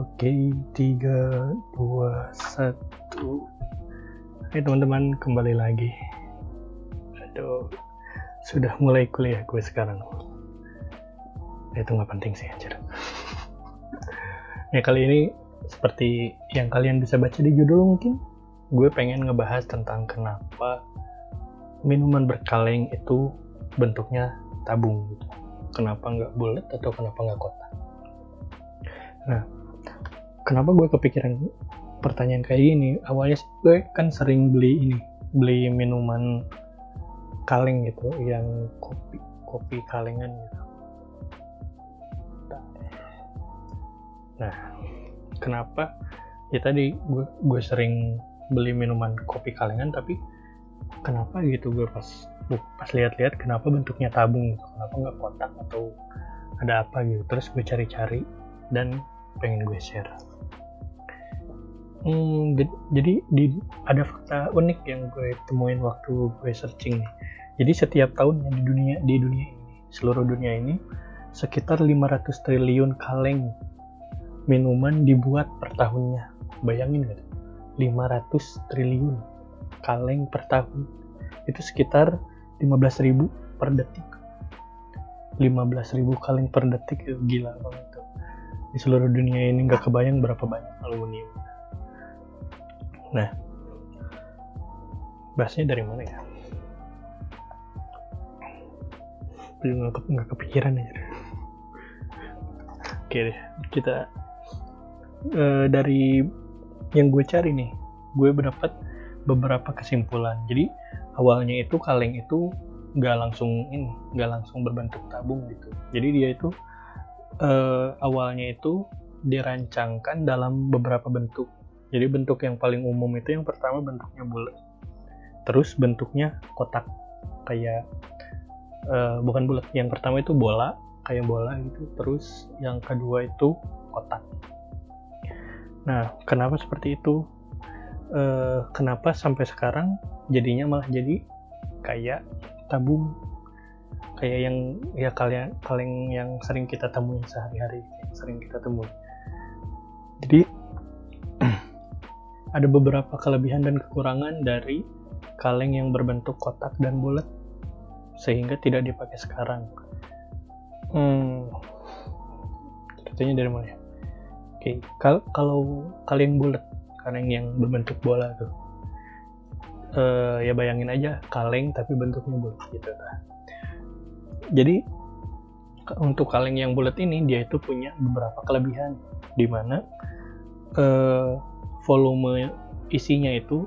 Oke, tiga, dua, satu. Hai teman-teman, kembali lagi. Aduh, sudah mulai kuliah gue sekarang. Nah, itu nggak penting sih, anjir. ya kali ini, seperti yang kalian bisa baca di judul mungkin, gue pengen ngebahas tentang kenapa minuman berkaleng itu bentuknya tabung gitu. Kenapa nggak bulat atau kenapa nggak kotak? Nah, kenapa gue kepikiran pertanyaan kayak gini? Awalnya gue kan sering beli ini beli minuman kaleng gitu yang kopi kopi kalengan gitu. Nah kenapa? Ya tadi gue gue sering beli minuman kopi kalengan tapi kenapa gitu gue pas pas lihat-lihat kenapa bentuknya tabung gitu? Kenapa nggak kotak atau ada apa gitu? Terus gue cari-cari dan pengen gue share Hmm, jadi di, ada fakta unik yang gue temuin waktu gue searching nih. Jadi setiap tahunnya di dunia di dunia ini, seluruh dunia ini sekitar 500 triliun kaleng minuman dibuat per tahunnya. Bayangin gak? 500 triliun kaleng per tahun. Itu sekitar 15.000 per detik. 15.000 kaleng per detik itu gila banget tuh. Di seluruh dunia ini nggak kebayang berapa banyak aluminium Nah, bahasnya dari mana ya? Belum nggak kepikiran ya. Oke deh, kita uh, dari yang gue cari nih, gue mendapat beberapa kesimpulan. Jadi awalnya itu kaleng itu nggak langsung ini, nggak langsung berbentuk tabung gitu. Jadi dia itu uh, awalnya itu dirancangkan dalam beberapa bentuk jadi bentuk yang paling umum itu yang pertama bentuknya bulat. Terus bentuknya kotak kayak uh, bukan bulat. Yang pertama itu bola, kayak bola gitu. Terus yang kedua itu kotak. Nah, kenapa seperti itu? Uh, kenapa sampai sekarang jadinya malah jadi kayak tabung kayak yang ya kalian kalian yang sering kita temuin sehari-hari sering kita temui jadi ada beberapa kelebihan dan kekurangan dari kaleng yang berbentuk kotak dan bulat sehingga tidak dipakai sekarang. Hmm, ceritanya dari mana? Ya? Oke, okay. Kal kalau kaleng bulat, kaleng yang berbentuk bola tuh, uh, ya bayangin aja kaleng tapi bentuknya bulat gitu. Jadi untuk kaleng yang bulat ini dia itu punya beberapa kelebihan, di mana uh, volume isinya itu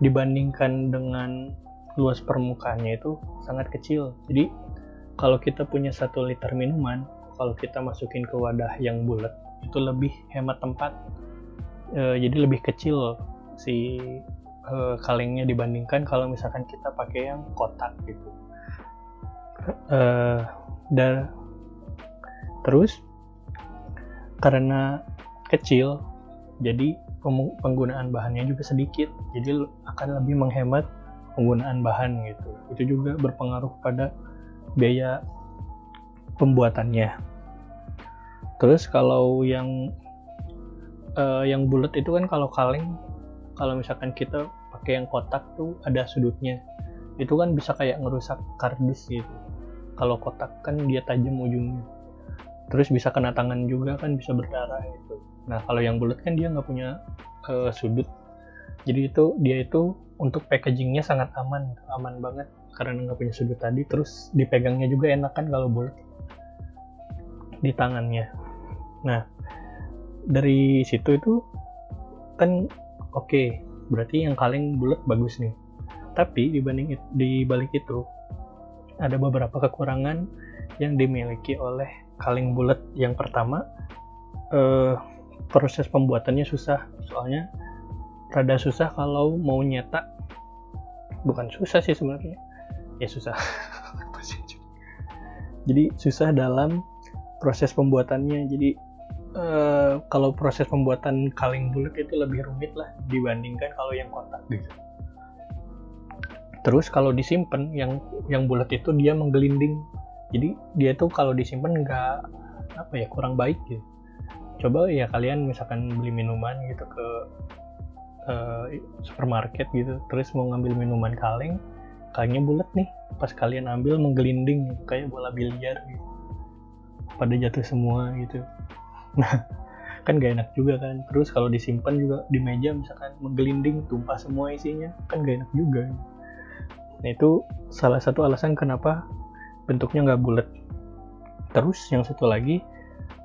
dibandingkan dengan luas permukaannya itu sangat kecil. Jadi kalau kita punya satu liter minuman, kalau kita masukin ke wadah yang bulat itu lebih hemat tempat. E, jadi lebih kecil si e, kalengnya dibandingkan kalau misalkan kita pakai yang kotak gitu. E, dan terus karena kecil, jadi penggunaan bahannya juga sedikit jadi akan lebih menghemat penggunaan bahan gitu. Itu juga berpengaruh pada biaya pembuatannya. Terus kalau yang uh, yang bulat itu kan kalau kaleng kalau misalkan kita pakai yang kotak tuh ada sudutnya. Itu kan bisa kayak ngerusak kardus gitu. Kalau kotak kan dia tajam ujungnya terus bisa kena tangan juga kan bisa berdarah gitu Nah kalau yang bulat kan dia nggak punya uh, sudut. Jadi itu dia itu untuk packagingnya sangat aman, aman banget karena nggak punya sudut tadi. Terus dipegangnya juga enak kan kalau bulat di tangannya. Nah dari situ itu kan oke, okay, berarti yang kaleng bulat bagus nih. Tapi dibanding di balik itu ada beberapa kekurangan yang dimiliki oleh kaleng bulat. Yang pertama, uh, proses pembuatannya susah soalnya rada susah kalau mau nyetak. Bukan susah sih sebenarnya. Ya susah. Jadi susah dalam proses pembuatannya. Jadi uh, kalau proses pembuatan kaleng bulat itu lebih rumit lah dibandingkan kalau yang kotak gitu. Terus kalau disimpan yang yang bulat itu dia menggelinding jadi dia tuh kalau disimpan nggak apa ya kurang baik gitu. Coba ya kalian misalkan beli minuman gitu ke uh, supermarket gitu terus mau ngambil minuman kaleng kalengnya bulat nih. Pas kalian ambil menggelinding gitu, kayak bola biliar gitu. Pada jatuh semua gitu. Nah kan gak enak juga kan. Terus kalau disimpan juga di meja misalkan menggelinding tumpah semua isinya kan gak enak juga. Nah itu salah satu alasan kenapa bentuknya nggak bulat terus yang satu lagi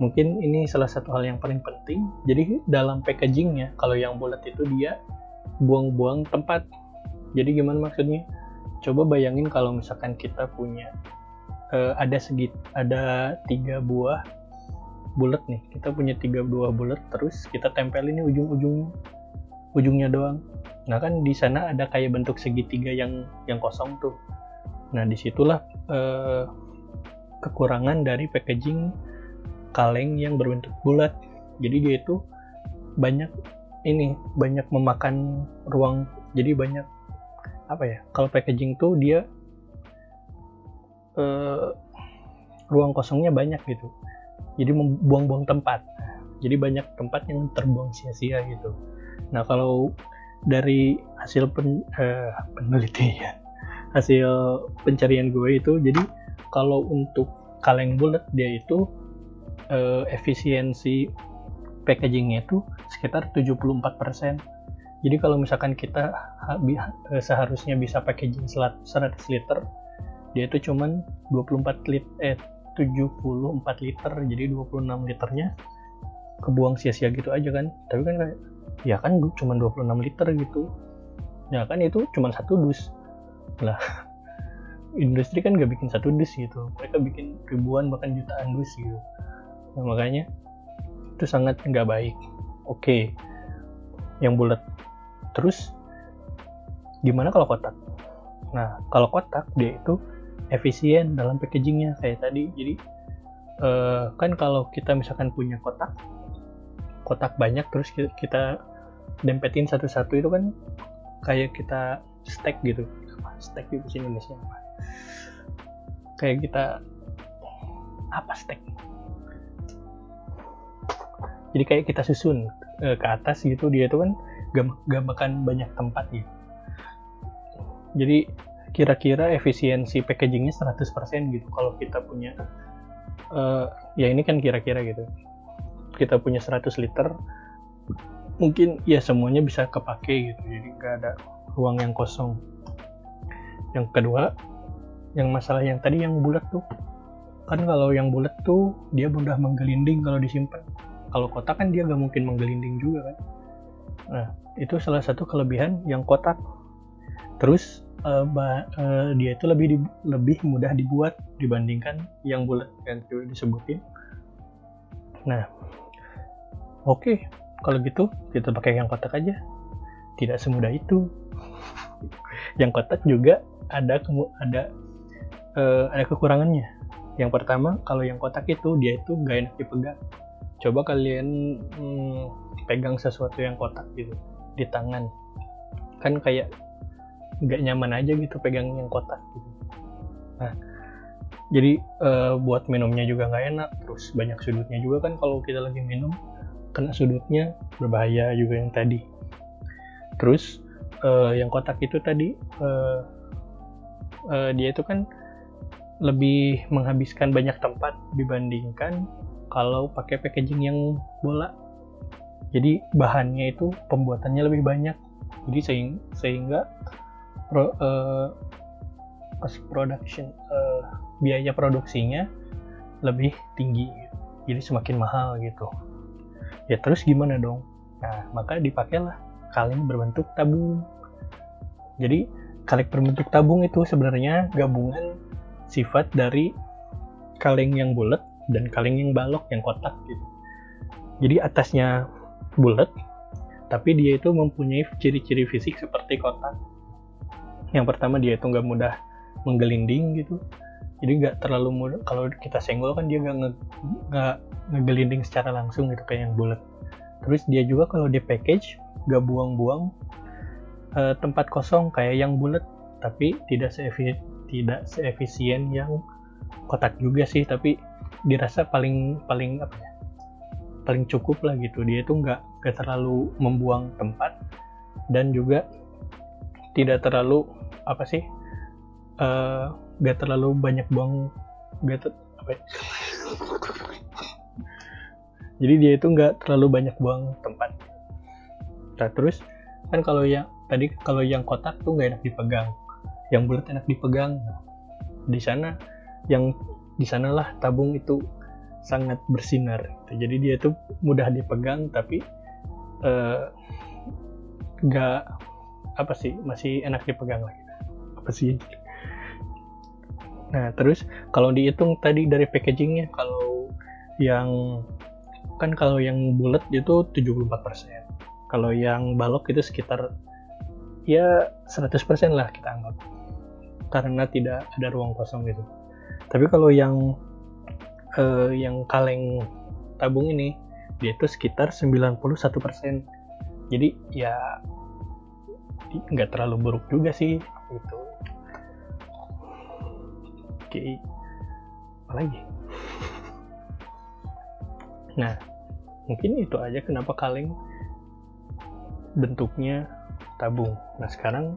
mungkin ini salah satu hal yang paling penting. Jadi dalam packagingnya kalau yang bulat itu dia buang-buang tempat. Jadi gimana maksudnya? Coba bayangin kalau misalkan kita punya uh, ada segit ada tiga buah bulat nih. Kita punya tiga dua bulat terus kita tempelin ini ujung-ujungnya ujungnya doang. Nah kan di sana ada kayak bentuk segitiga yang yang kosong tuh. Nah di situlah eh, kekurangan dari packaging kaleng yang berbentuk bulat. Jadi dia itu banyak ini banyak memakan ruang. Jadi banyak apa ya kalau packaging tuh dia eh, ruang kosongnya banyak gitu. Jadi membuang-buang tempat. Jadi banyak tempat yang terbuang sia-sia gitu. Nah kalau dari hasil pen, eh, penelitian hasil pencarian gue itu. Jadi kalau untuk kaleng bulat dia itu eh, efisiensi packagingnya itu sekitar 74% jadi kalau misalkan kita eh, seharusnya bisa packaging 100 liter dia itu cuman 24 lit eh 74 liter. Jadi 26 liternya kebuang sia-sia gitu aja kan. Tapi kan ya kan cuma 26 liter gitu. Ya kan itu cuma satu dus lah industri kan gak bikin satu dus gitu. Mereka bikin ribuan bahkan jutaan dus gitu. Nah, makanya itu sangat nggak baik. Oke yang bulat. Terus gimana kalau kotak? Nah kalau kotak dia itu efisien dalam packagingnya kayak tadi. Jadi uh, kan kalau kita misalkan punya kotak kotak banyak terus kita dempetin satu-satu itu kan kayak kita stack gitu stack di bahasa Indonesia apa kayak kita apa stack? Jadi kayak kita susun uh, ke atas gitu dia itu kan makan banyak tempat gitu. Jadi kira-kira efisiensi packagingnya 100% gitu kalau kita punya uh, ya ini kan kira-kira gitu. Kita punya 100 liter mungkin ya semuanya bisa kepake gitu jadi nggak ada ruang yang kosong yang kedua yang masalah yang tadi yang bulat tuh kan kalau yang bulat tuh dia mudah menggelinding kalau disimpan kalau kotak kan dia nggak mungkin menggelinding juga kan nah itu salah satu kelebihan yang kotak terus uh, uh, dia itu lebih di, lebih mudah dibuat dibandingkan yang bulat yang sudah disebutin. Nah, oke, okay. kalau gitu kita pakai yang kotak aja. Tidak semudah itu. yang kotak juga ada ada uh, ada kekurangannya. Yang pertama, kalau yang kotak itu dia itu gak enak dipegang. Coba kalian hmm, pegang sesuatu yang kotak gitu di tangan, kan kayak nggak nyaman aja gitu pegang yang kotak gitu nah jadi uh, buat minumnya juga nggak enak terus banyak sudutnya juga kan kalau kita lagi minum kena sudutnya berbahaya juga yang tadi terus uh, yang kotak itu tadi uh, uh, dia itu kan lebih menghabiskan banyak tempat dibandingkan kalau pakai packaging yang bola. Jadi bahannya itu pembuatannya lebih banyak. Jadi sehingga, sehingga pro, uh, production uh, biaya produksinya lebih tinggi. Jadi semakin mahal gitu. Ya terus gimana dong? Nah maka dipakailah. Kaleng berbentuk tabung. Jadi kaleng berbentuk tabung itu sebenarnya gabungan sifat dari kaleng yang bulat dan kaleng yang balok yang kotak gitu. Jadi atasnya bulat tapi dia itu mempunyai ciri-ciri fisik seperti kotak. Yang pertama dia itu nggak mudah menggelinding gitu. Jadi nggak terlalu mudah. Kalau kita senggol kan dia nggak nge, nggak ngegelinding secara langsung gitu kayak yang bulat. Terus dia juga kalau di package nggak buang-buang uh, tempat kosong kayak yang bulat tapi tidak seefi, tidak seefisien yang kotak juga sih tapi dirasa paling paling apa ya paling cukup lah gitu dia itu nggak nggak terlalu membuang tempat dan juga tidak terlalu apa sih uh, nggak terlalu banyak buang nggak ter, apa ya? jadi dia itu nggak terlalu banyak buang tempat nah terus kan kalau yang tadi kalau yang kotak tuh nggak enak dipegang. Yang bulat enak dipegang. Di sana yang di sanalah tabung itu sangat bersinar. Jadi dia tuh mudah dipegang tapi nggak uh, apa sih masih enak dipegang lagi. Apa sih? Nah terus kalau dihitung tadi dari packagingnya kalau yang kan kalau yang bulat itu 74% kalau yang balok itu sekitar ya 100% lah kita anggap. Karena tidak ada ruang kosong gitu. Tapi kalau yang uh, yang kaleng tabung ini dia itu sekitar 91% jadi ya nggak terlalu buruk juga sih itu oke. Apa lagi? Nah mungkin itu aja kenapa kaleng bentuknya tabung. Nah sekarang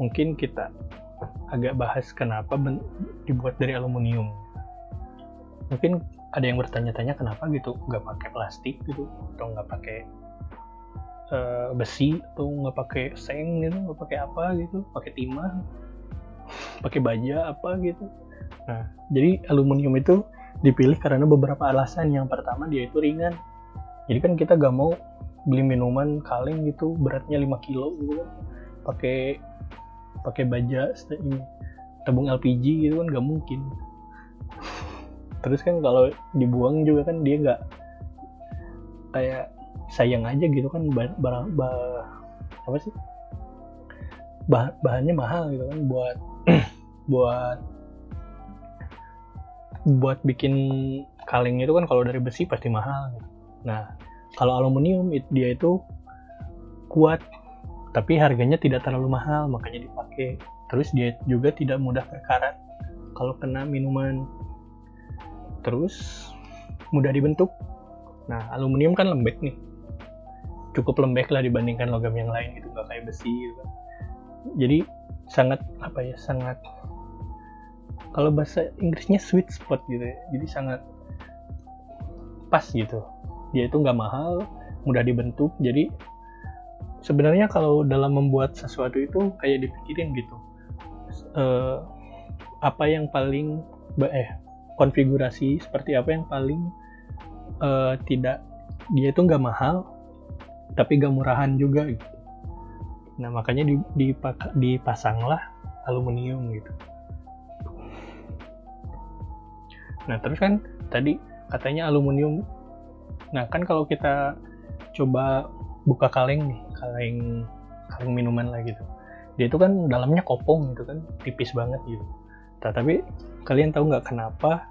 mungkin kita agak bahas kenapa dibuat dari aluminium. Mungkin ada yang bertanya-tanya kenapa gitu nggak pakai plastik gitu atau nggak pakai uh, besi atau nggak pakai seng gitu nggak pakai apa gitu pakai timah pakai baja apa gitu. Nah jadi aluminium itu dipilih karena beberapa alasan. Yang pertama dia itu ringan. Jadi kan kita gak mau beli minuman kaleng gitu beratnya 5 kilo gitu kan. Pakai pakai baja ini tabung LPG gitu kan nggak mungkin. Terus kan kalau dibuang juga kan dia nggak kayak sayang aja gitu kan barang bah, apa sih? Bah, bahannya mahal gitu kan buat buat buat bikin kaleng itu kan kalau dari besi pasti mahal. Nah kalau aluminium dia itu kuat tapi harganya tidak terlalu mahal makanya dipakai. Terus dia juga tidak mudah berkarat kalau kena minuman. Terus mudah dibentuk. Nah aluminium kan lembek nih. Cukup lembek lah dibandingkan logam yang lain gitu nggak kayak besi gitu kan. jadi sangat apa ya sangat kalau bahasa Inggrisnya sweet spot gitu ya. Jadi sangat pas gitu dia itu nggak mahal mudah dibentuk. Jadi sebenarnya kalau dalam membuat sesuatu itu kayak dipikirin gitu. Uh, apa yang paling eh konfigurasi seperti apa yang paling uh, tidak dia itu nggak mahal tapi gak murahan juga gitu. Nah makanya dipasanglah aluminium gitu. Nah terus kan tadi katanya aluminium nah kan kalau kita coba buka kaleng nih kaleng kaleng minuman lah gitu. Dia itu kan dalamnya kopong gitu kan tipis banget gitu. Nah, tapi kalian tahu nggak kenapa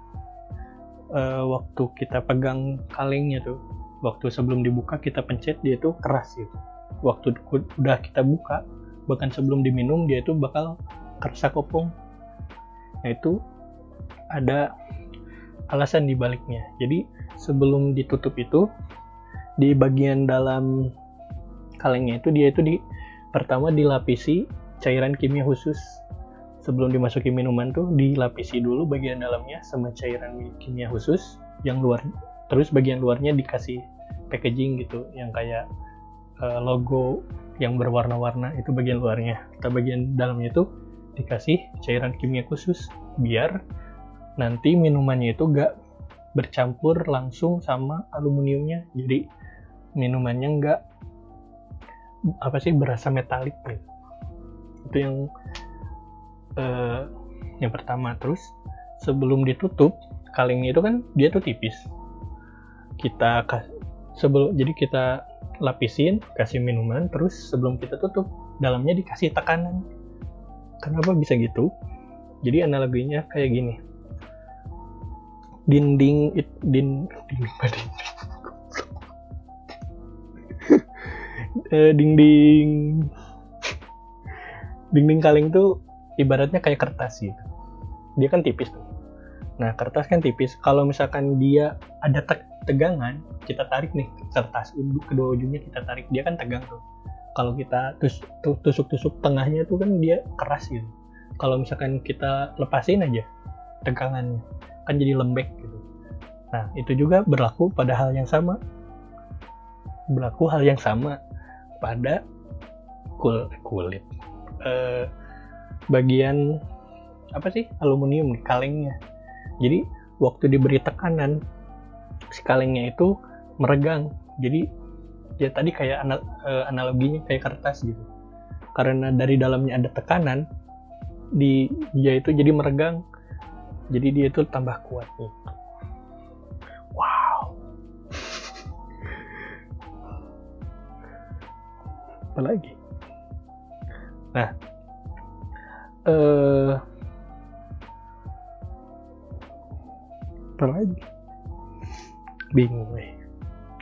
uh, waktu kita pegang kalengnya tuh waktu sebelum dibuka kita pencet dia tuh keras gitu. Waktu udah kita buka bahkan sebelum diminum dia itu bakal kerasa kopong. Nah itu ada alasan di baliknya. Jadi sebelum ditutup itu di bagian dalam kalengnya itu dia itu di pertama dilapisi cairan kimia khusus. Sebelum dimasuki minuman tuh dilapisi dulu bagian dalamnya sama cairan kimia khusus yang luar terus bagian luarnya dikasih packaging gitu yang kayak uh, logo yang berwarna-warna itu bagian luarnya. Kita bagian dalamnya itu dikasih cairan kimia khusus biar nanti minumannya itu gak bercampur langsung sama aluminiumnya. Jadi minumannya nggak apa sih berasa metalik gitu. Itu yang uh, yang pertama. Terus sebelum ditutup kalengnya itu kan dia tuh tipis. Kita sebelum jadi kita lapisin kasih minuman terus sebelum kita tutup dalamnya dikasih tekanan. Kenapa bisa gitu? Jadi analoginya kayak gini dinding it, din dinding eh, dinding. Dinding kaleng tuh ibaratnya kayak kertas gitu dia kan tipis tuh. Nah kertas kan tipis. Kalau misalkan dia ada tek tegangan kita tarik nih kertas kedua ujungnya kita tarik. Dia kan tegang tuh. Kalau kita tus, tusuk-tusuk tengahnya tuh kan dia keras gitu. Kalau misalkan kita lepasin aja tegangannya. Kan jadi lembek gitu. Nah itu juga berlaku pada hal yang sama. Berlaku hal yang sama pada kul kulit. Uh, bagian apa sih? Aluminium kalengnya. Jadi waktu diberi tekanan si kalengnya itu meregang. Jadi ya tadi kayak anal, uh, analoginya kayak kertas gitu. Karena dari dalamnya ada tekanan di dia itu jadi meregang jadi dia itu tambah kuat nih. Wow. Apa lagi nah eh apa lagi bingung nih.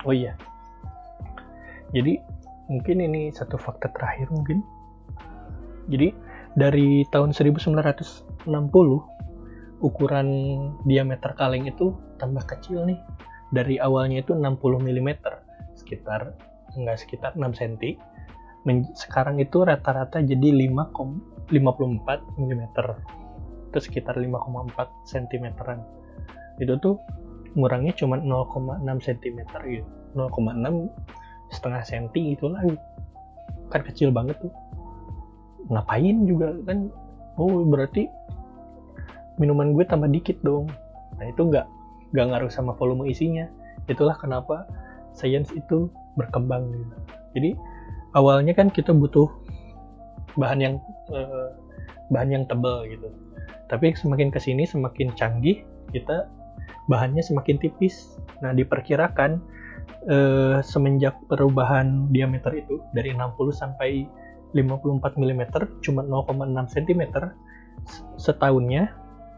Oh iya. Jadi mungkin ini satu fakta terakhir mungkin. Jadi dari tahun 1960 ukuran diameter kaleng itu tambah kecil nih. Dari awalnya itu 60 mm sekitar enggak sekitar 6 cm Men sekarang itu rata-rata jadi 5, 54 mm itu sekitar 5,4 cm itu tuh ngurangnya cuma 0,6 cm gitu 0,6 setengah senti itu lagi. Kan kecil banget tuh. Ngapain juga kan? Oh berarti minuman gue tambah dikit dong. Nah itu nggak nggak ngaruh sama volume isinya. Itulah kenapa sains itu berkembang gitu. Jadi awalnya kan kita butuh bahan yang eh, bahan yang tebal gitu. Tapi semakin ke sini semakin canggih kita bahannya semakin tipis. Nah diperkirakan eh, semenjak perubahan diameter itu dari 60 sampai 54 mm cuma 0,6 cm setahunnya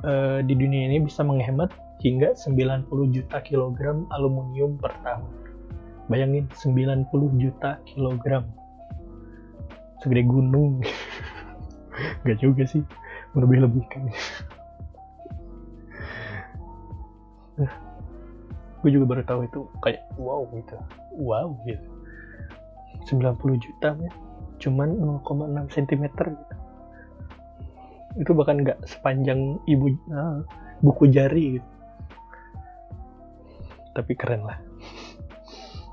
uh, di dunia ini bisa menghemat hingga 90 juta kilogram aluminium per tahun. Bayangin 90 juta kilogram. Segede gunung. Gak juga sih, lebih-lebihkan. nah, gue juga baru tahu itu kayak wow gitu. Wow gitu. 90 juta ya cuman 0,6 cm gitu itu bahkan nggak sepanjang ibu uh, buku jari gitu. Tapi keren lah.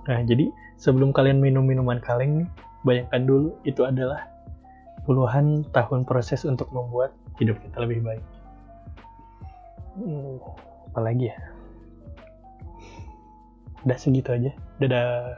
Nah jadi sebelum kalian minum minuman kaleng bayangkan dulu itu adalah puluhan tahun proses untuk membuat hidup kita lebih baik. Hmm, apalagi ya? Udah segitu aja. Dadah